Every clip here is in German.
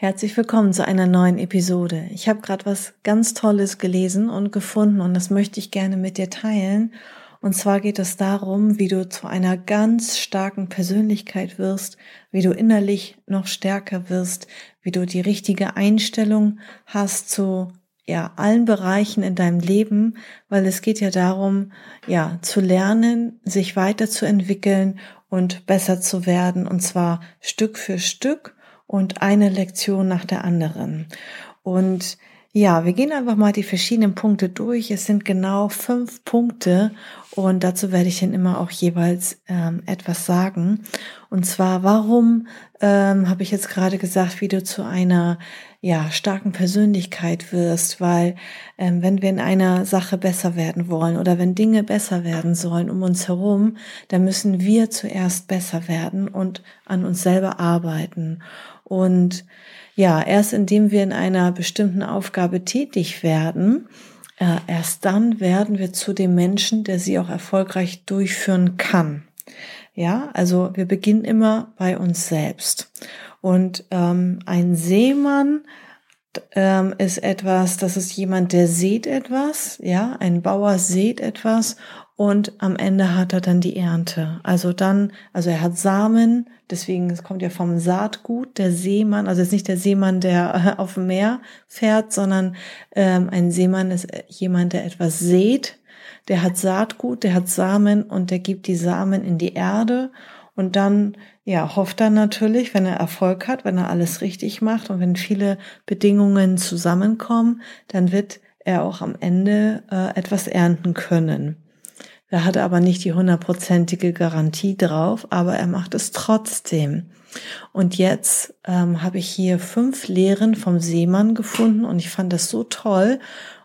Herzlich willkommen zu einer neuen Episode. Ich habe gerade was ganz Tolles gelesen und gefunden und das möchte ich gerne mit dir teilen. Und zwar geht es darum, wie du zu einer ganz starken Persönlichkeit wirst, wie du innerlich noch stärker wirst, wie du die richtige Einstellung hast zu ja, allen Bereichen in deinem Leben, weil es geht ja darum, ja, zu lernen, sich weiterzuentwickeln und besser zu werden und zwar Stück für Stück und eine Lektion nach der anderen. Und ja, wir gehen einfach mal die verschiedenen Punkte durch. Es sind genau fünf Punkte und dazu werde ich dann immer auch jeweils ähm, etwas sagen. Und zwar, warum ähm, habe ich jetzt gerade gesagt, wie du zu einer ja starken Persönlichkeit wirst, weil ähm, wenn wir in einer Sache besser werden wollen oder wenn Dinge besser werden sollen um uns herum, dann müssen wir zuerst besser werden und an uns selber arbeiten. Und ja, erst indem wir in einer bestimmten Aufgabe tätig werden, äh, erst dann werden wir zu dem Menschen, der sie auch erfolgreich durchführen kann. Ja, also wir beginnen immer bei uns selbst. Und ähm, ein Seemann ähm, ist etwas, das ist jemand, der sieht etwas, ja, ein Bauer sieht etwas und am Ende hat er dann die Ernte. Also dann, also er hat Samen, deswegen es kommt ja vom Saatgut, der Seemann, also jetzt nicht der Seemann, der auf dem Meer fährt, sondern ähm, ein Seemann ist jemand, der etwas sät, der hat Saatgut, der hat Samen und der gibt die Samen in die Erde und dann ja, hofft er natürlich, wenn er Erfolg hat, wenn er alles richtig macht und wenn viele Bedingungen zusammenkommen, dann wird er auch am Ende äh, etwas ernten können. Er hat aber nicht die hundertprozentige Garantie drauf, aber er macht es trotzdem. Und jetzt ähm, habe ich hier fünf Lehren vom Seemann gefunden und ich fand das so toll.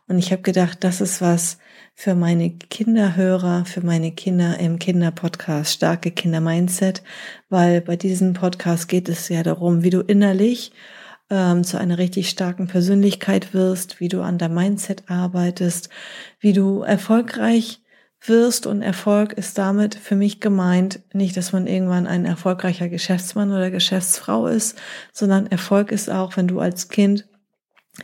Und ich habe gedacht, das ist was für meine Kinderhörer, für meine Kinder im Kinderpodcast, starke Kinder-Mindset, weil bei diesem Podcast geht es ja darum, wie du innerlich ähm, zu einer richtig starken Persönlichkeit wirst, wie du an deinem Mindset arbeitest, wie du erfolgreich wirst und Erfolg ist damit für mich gemeint, nicht, dass man irgendwann ein erfolgreicher Geschäftsmann oder Geschäftsfrau ist, sondern Erfolg ist auch, wenn du als Kind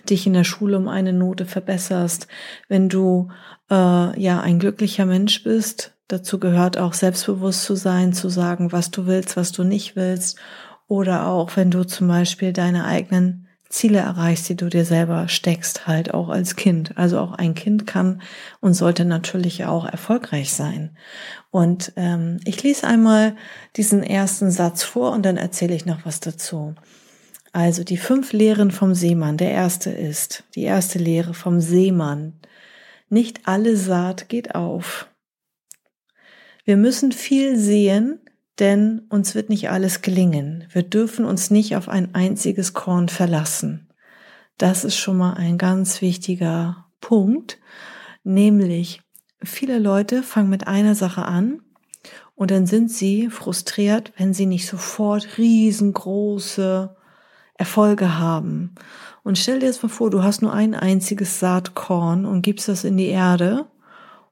dich in der Schule um eine Note verbesserst, wenn du äh, ja ein glücklicher Mensch bist. Dazu gehört auch selbstbewusst zu sein, zu sagen, was du willst, was du nicht willst, oder auch wenn du zum Beispiel deine eigenen Ziele erreichst, die du dir selber steckst, halt auch als Kind. Also auch ein Kind kann und sollte natürlich auch erfolgreich sein. Und ähm, ich lese einmal diesen ersten Satz vor und dann erzähle ich noch was dazu. Also die fünf Lehren vom Seemann. Der erste ist, die erste Lehre vom Seemann. Nicht alle Saat geht auf. Wir müssen viel sehen, denn uns wird nicht alles gelingen. Wir dürfen uns nicht auf ein einziges Korn verlassen. Das ist schon mal ein ganz wichtiger Punkt, nämlich viele Leute fangen mit einer Sache an und dann sind sie frustriert, wenn sie nicht sofort riesengroße Erfolge haben. Und stell dir jetzt mal vor, du hast nur ein einziges Saatkorn und gibst das in die Erde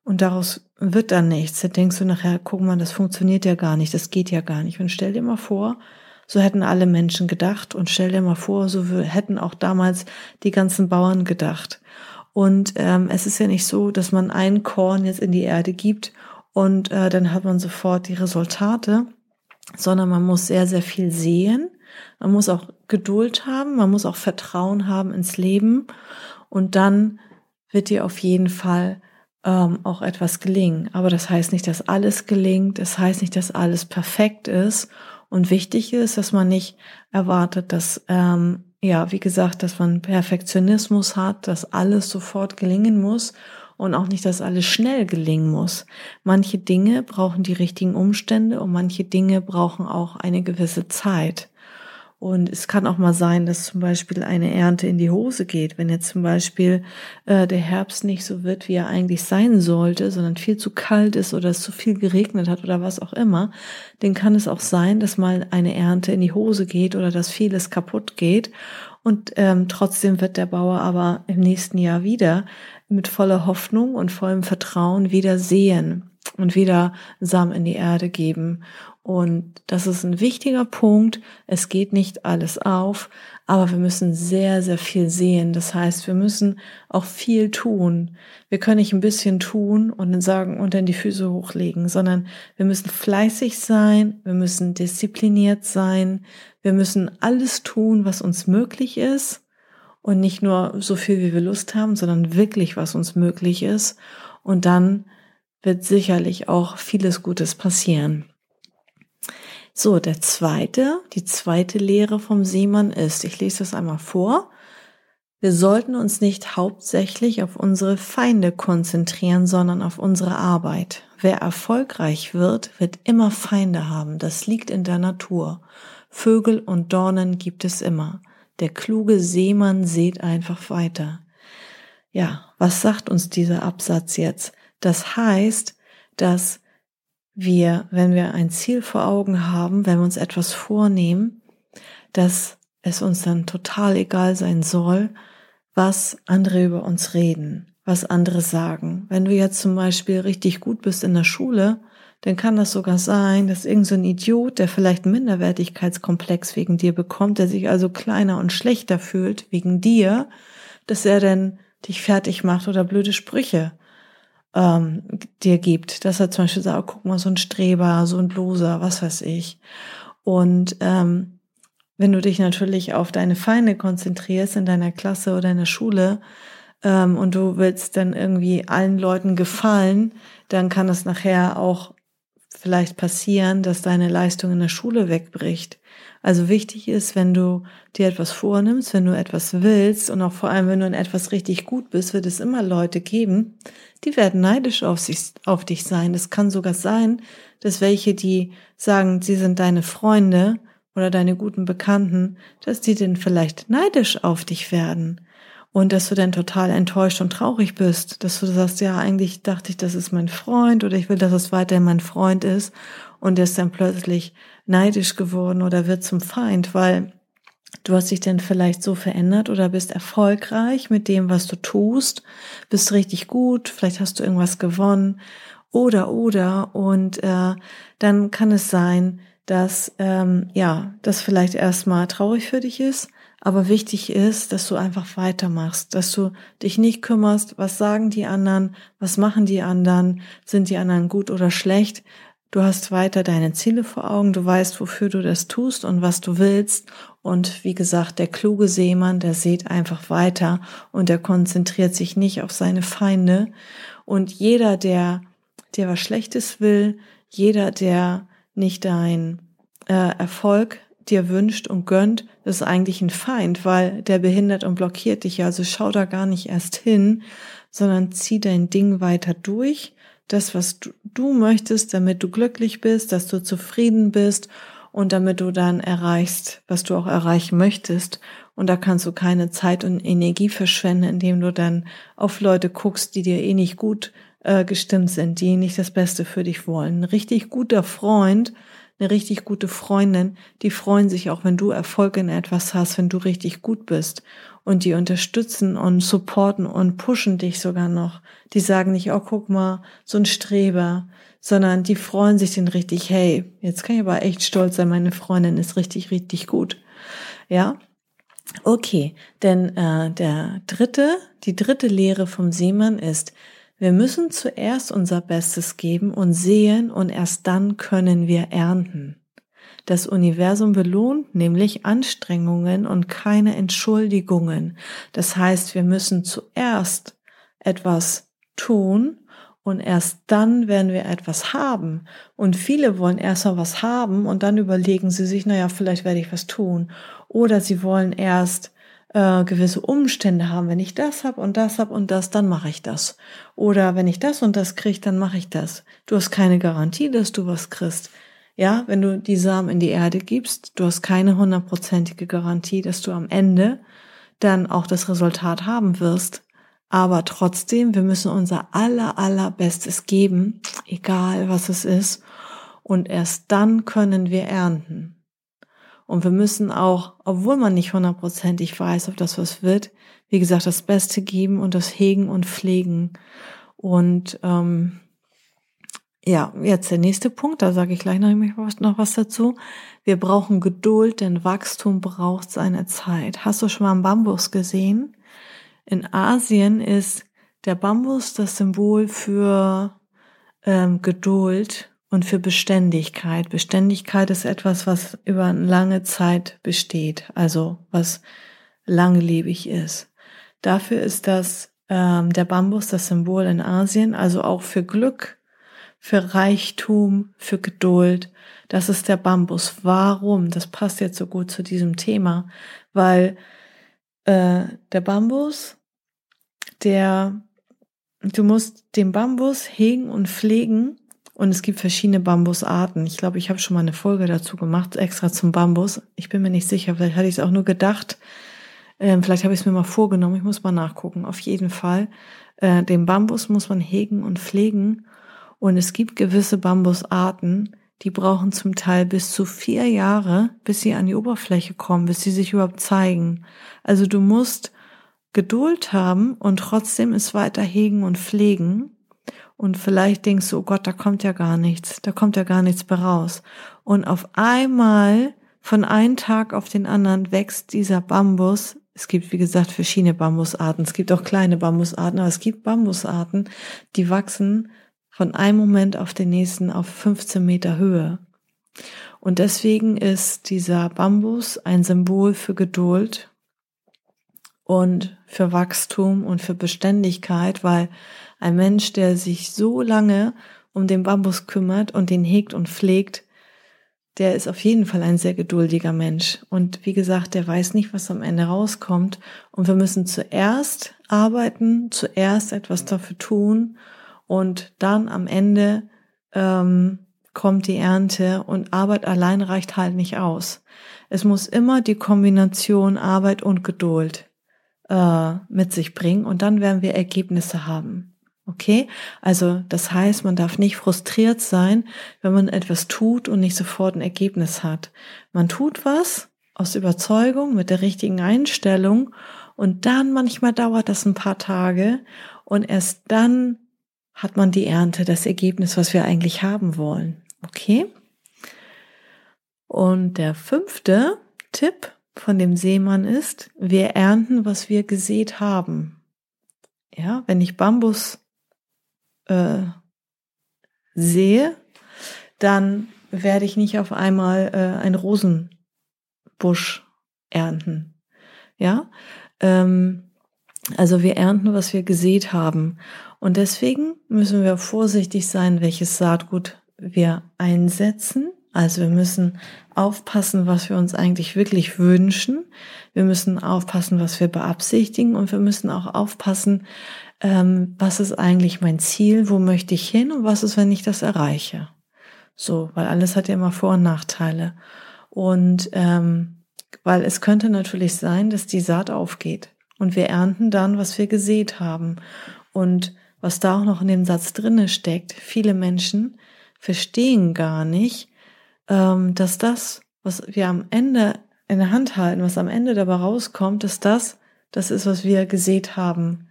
und daraus wird dann nichts. Da denkst du nachher, guck mal, das funktioniert ja gar nicht, das geht ja gar nicht. Und stell dir mal vor, so hätten alle Menschen gedacht und stell dir mal vor, so hätten auch damals die ganzen Bauern gedacht. Und ähm, es ist ja nicht so, dass man ein Korn jetzt in die Erde gibt und äh, dann hat man sofort die Resultate, sondern man muss sehr, sehr viel sehen. Man muss auch Geduld haben, man muss auch Vertrauen haben ins Leben und dann wird dir auf jeden Fall ähm, auch etwas gelingen. Aber das heißt nicht, dass alles gelingt. Das heißt nicht, dass alles perfekt ist. Und wichtig ist, dass man nicht erwartet, dass, ähm, ja, wie gesagt, dass man Perfektionismus hat, dass alles sofort gelingen muss und auch nicht, dass alles schnell gelingen muss. Manche Dinge brauchen die richtigen Umstände und manche Dinge brauchen auch eine gewisse Zeit. Und es kann auch mal sein, dass zum Beispiel eine Ernte in die Hose geht, wenn jetzt zum Beispiel äh, der Herbst nicht so wird, wie er eigentlich sein sollte, sondern viel zu kalt ist oder es zu viel geregnet hat oder was auch immer, dann kann es auch sein, dass mal eine Ernte in die Hose geht oder dass vieles kaputt geht. Und ähm, trotzdem wird der Bauer aber im nächsten Jahr wieder mit voller Hoffnung und vollem Vertrauen wieder sehen und wieder Samen in die Erde geben. Und das ist ein wichtiger Punkt. Es geht nicht alles auf, aber wir müssen sehr, sehr viel sehen. Das heißt, wir müssen auch viel tun. Wir können nicht ein bisschen tun und dann sagen und dann die Füße hochlegen, sondern wir müssen fleißig sein, wir müssen diszipliniert sein, wir müssen alles tun, was uns möglich ist und nicht nur so viel, wie wir Lust haben, sondern wirklich, was uns möglich ist. Und dann wird sicherlich auch vieles Gutes passieren. So, der zweite, die zweite Lehre vom Seemann ist, ich lese das einmal vor. Wir sollten uns nicht hauptsächlich auf unsere Feinde konzentrieren, sondern auf unsere Arbeit. Wer erfolgreich wird, wird immer Feinde haben. Das liegt in der Natur. Vögel und Dornen gibt es immer. Der kluge Seemann seht einfach weiter. Ja, was sagt uns dieser Absatz jetzt? Das heißt, dass wir, wenn wir ein Ziel vor Augen haben, wenn wir uns etwas vornehmen, dass es uns dann total egal sein soll, was andere über uns reden, was andere sagen. Wenn du jetzt zum Beispiel richtig gut bist in der Schule, dann kann das sogar sein, dass irgendein so Idiot, der vielleicht einen Minderwertigkeitskomplex wegen dir bekommt, der sich also kleiner und schlechter fühlt wegen dir, dass er dann dich fertig macht oder blöde Sprüche ähm, dir gibt. Dass er zum Beispiel sagt, guck mal, so ein Streber, so ein Bloser, was weiß ich. Und ähm, wenn du dich natürlich auf deine Feinde konzentrierst in deiner Klasse oder in der Schule ähm, und du willst dann irgendwie allen Leuten gefallen, dann kann es nachher auch vielleicht passieren, dass deine Leistung in der Schule wegbricht. Also wichtig ist, wenn du dir etwas vornimmst, wenn du etwas willst und auch vor allem, wenn du in etwas richtig gut bist, wird es immer Leute geben, die werden neidisch auf, sich, auf dich sein. Es kann sogar sein, dass welche, die sagen, sie sind deine Freunde oder deine guten Bekannten, dass die denn vielleicht neidisch auf dich werden und dass du dann total enttäuscht und traurig bist, dass du sagst, ja, eigentlich dachte ich, das ist mein Freund oder ich will, dass es weiterhin mein Freund ist und der ist dann plötzlich neidisch geworden oder wird zum Feind, weil du hast dich dann vielleicht so verändert oder bist erfolgreich mit dem, was du tust, bist richtig gut, vielleicht hast du irgendwas gewonnen oder oder und äh, dann kann es sein, dass ähm, ja das vielleicht erstmal traurig für dich ist, aber wichtig ist, dass du einfach weitermachst, dass du dich nicht kümmerst, was sagen die anderen, was machen die anderen, sind die anderen gut oder schlecht. Du hast weiter deine Ziele vor Augen, du weißt, wofür du das tust und was du willst. Und wie gesagt, der kluge Seemann, der sieht einfach weiter und der konzentriert sich nicht auf seine Feinde. Und jeder, der dir was Schlechtes will, jeder, der nicht dein äh, Erfolg dir wünscht und gönnt, das ist eigentlich ein Feind, weil der behindert und blockiert dich. Also schau da gar nicht erst hin, sondern zieh dein Ding weiter durch. Das, was du, du möchtest, damit du glücklich bist, dass du zufrieden bist und damit du dann erreichst, was du auch erreichen möchtest. Und da kannst du keine Zeit und Energie verschwenden, indem du dann auf Leute guckst, die dir eh nicht gut äh, gestimmt sind, die nicht das Beste für dich wollen. Ein richtig guter Freund eine richtig gute Freundin, die freuen sich auch, wenn du Erfolg in etwas hast, wenn du richtig gut bist. Und die unterstützen und supporten und pushen dich sogar noch. Die sagen nicht, oh, guck mal, so ein Streber, sondern die freuen sich den richtig, hey, jetzt kann ich aber echt stolz sein, meine Freundin ist richtig, richtig gut. Ja, Okay, denn äh, der dritte, die dritte Lehre vom Seemann ist, wir müssen zuerst unser Bestes geben und sehen und erst dann können wir ernten. Das Universum belohnt nämlich Anstrengungen und keine Entschuldigungen. Das heißt, wir müssen zuerst etwas tun und erst dann werden wir etwas haben. Und viele wollen erst mal was haben und dann überlegen sie sich, naja, vielleicht werde ich was tun. Oder sie wollen erst äh, gewisse Umstände haben. Wenn ich das habe und das habe und das, dann mache ich das. Oder wenn ich das und das kriege, dann mache ich das. Du hast keine Garantie, dass du was kriegst. Ja, wenn du die Samen in die Erde gibst, du hast keine hundertprozentige Garantie, dass du am Ende dann auch das Resultat haben wirst. Aber trotzdem, wir müssen unser aller, allerbestes geben, egal was es ist. Und erst dann können wir ernten. Und wir müssen auch, obwohl man nicht hundertprozentig weiß, ob das was wird, wie gesagt, das Beste geben und das hegen und pflegen. Und ähm, ja, jetzt der nächste Punkt, da sage ich gleich noch, noch was dazu. Wir brauchen Geduld, denn Wachstum braucht seine Zeit. Hast du schon mal einen Bambus gesehen? In Asien ist der Bambus das Symbol für ähm, Geduld und für Beständigkeit. Beständigkeit ist etwas, was über eine lange Zeit besteht, also was langlebig ist. Dafür ist das ähm, der Bambus das Symbol in Asien, also auch für Glück, für Reichtum, für Geduld. Das ist der Bambus. Warum? Das passt jetzt so gut zu diesem Thema, weil äh, der Bambus, der du musst den Bambus hegen und pflegen und es gibt verschiedene Bambusarten. Ich glaube, ich habe schon mal eine Folge dazu gemacht, extra zum Bambus. Ich bin mir nicht sicher, vielleicht hatte ich es auch nur gedacht. Ähm, vielleicht habe ich es mir mal vorgenommen. Ich muss mal nachgucken. Auf jeden Fall. Äh, den Bambus muss man hegen und pflegen. Und es gibt gewisse Bambusarten, die brauchen zum Teil bis zu vier Jahre, bis sie an die Oberfläche kommen, bis sie sich überhaupt zeigen. Also du musst Geduld haben und trotzdem es weiter hegen und pflegen und vielleicht denkst du, oh Gott, da kommt ja gar nichts, da kommt ja gar nichts mehr raus. Und auf einmal, von einem Tag auf den anderen, wächst dieser Bambus. Es gibt, wie gesagt, verschiedene Bambusarten. Es gibt auch kleine Bambusarten, aber es gibt Bambusarten, die wachsen von einem Moment auf den nächsten auf 15 Meter Höhe. Und deswegen ist dieser Bambus ein Symbol für Geduld und für Wachstum und für Beständigkeit, weil ein Mensch, der sich so lange um den Bambus kümmert und den hegt und pflegt, der ist auf jeden Fall ein sehr geduldiger Mensch. Und wie gesagt, der weiß nicht, was am Ende rauskommt. Und wir müssen zuerst arbeiten, zuerst etwas dafür tun und dann am Ende ähm, kommt die Ernte und Arbeit allein reicht halt nicht aus. Es muss immer die Kombination Arbeit und Geduld äh, mit sich bringen und dann werden wir Ergebnisse haben. Okay, also das heißt, man darf nicht frustriert sein, wenn man etwas tut und nicht sofort ein Ergebnis hat. Man tut was aus Überzeugung mit der richtigen Einstellung und dann manchmal dauert das ein paar Tage und erst dann hat man die Ernte, das Ergebnis, was wir eigentlich haben wollen. Okay? Und der fünfte Tipp von dem Seemann ist, wir ernten, was wir gesät haben. Ja, wenn ich Bambus äh, sehe, dann werde ich nicht auf einmal äh, ein Rosenbusch ernten. Ja, ähm, also wir ernten, was wir gesät haben. Und deswegen müssen wir vorsichtig sein, welches Saatgut wir einsetzen. Also wir müssen aufpassen, was wir uns eigentlich wirklich wünschen. Wir müssen aufpassen, was wir beabsichtigen. Und wir müssen auch aufpassen, ähm, was ist eigentlich mein Ziel, wo möchte ich hin und was ist, wenn ich das erreiche. So, weil alles hat ja immer Vor- und Nachteile. Und ähm, weil es könnte natürlich sein, dass die Saat aufgeht und wir ernten dann, was wir gesät haben. Und was da auch noch in dem Satz drinne steckt, viele Menschen verstehen gar nicht, ähm, dass das, was wir am Ende in der Hand halten, was am Ende dabei rauskommt, dass das, das ist, was wir gesät haben.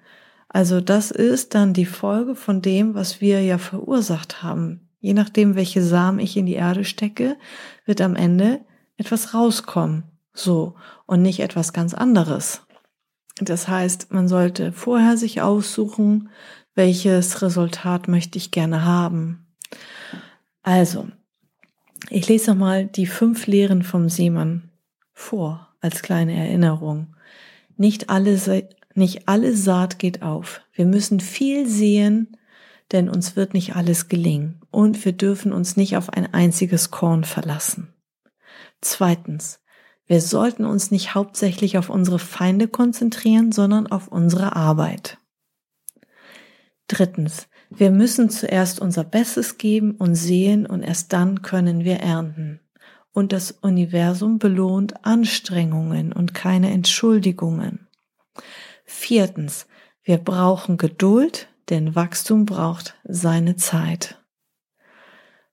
Also das ist dann die Folge von dem, was wir ja verursacht haben. Je nachdem, welche Samen ich in die Erde stecke, wird am Ende etwas rauskommen. So. Und nicht etwas ganz anderes. Das heißt, man sollte vorher sich aussuchen, welches Resultat möchte ich gerne haben. Also, ich lese nochmal die fünf Lehren vom Seemann vor, als kleine Erinnerung. Nicht alle, nicht alle Saat geht auf. Wir müssen viel sehen, denn uns wird nicht alles gelingen. Und wir dürfen uns nicht auf ein einziges Korn verlassen. Zweitens, wir sollten uns nicht hauptsächlich auf unsere Feinde konzentrieren, sondern auf unsere Arbeit. Drittens, Wir müssen zuerst unser Bestes geben und sehen und erst dann können wir ernten. Und das Universum belohnt Anstrengungen und keine Entschuldigungen. Viertens, wir brauchen Geduld, denn Wachstum braucht seine Zeit.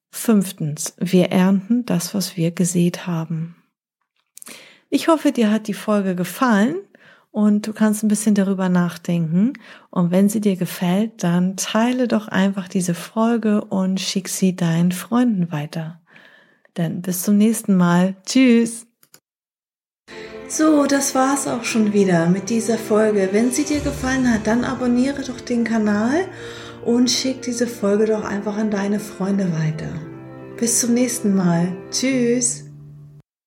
Fünftens, wir ernten das, was wir gesät haben. Ich hoffe, dir hat die Folge gefallen und du kannst ein bisschen darüber nachdenken. Und wenn sie dir gefällt, dann teile doch einfach diese Folge und schick sie deinen Freunden weiter. Denn bis zum nächsten Mal. Tschüss. So, das war's auch schon wieder mit dieser Folge. Wenn sie dir gefallen hat, dann abonniere doch den Kanal und schick diese Folge doch einfach an deine Freunde weiter. Bis zum nächsten Mal. Tschüss.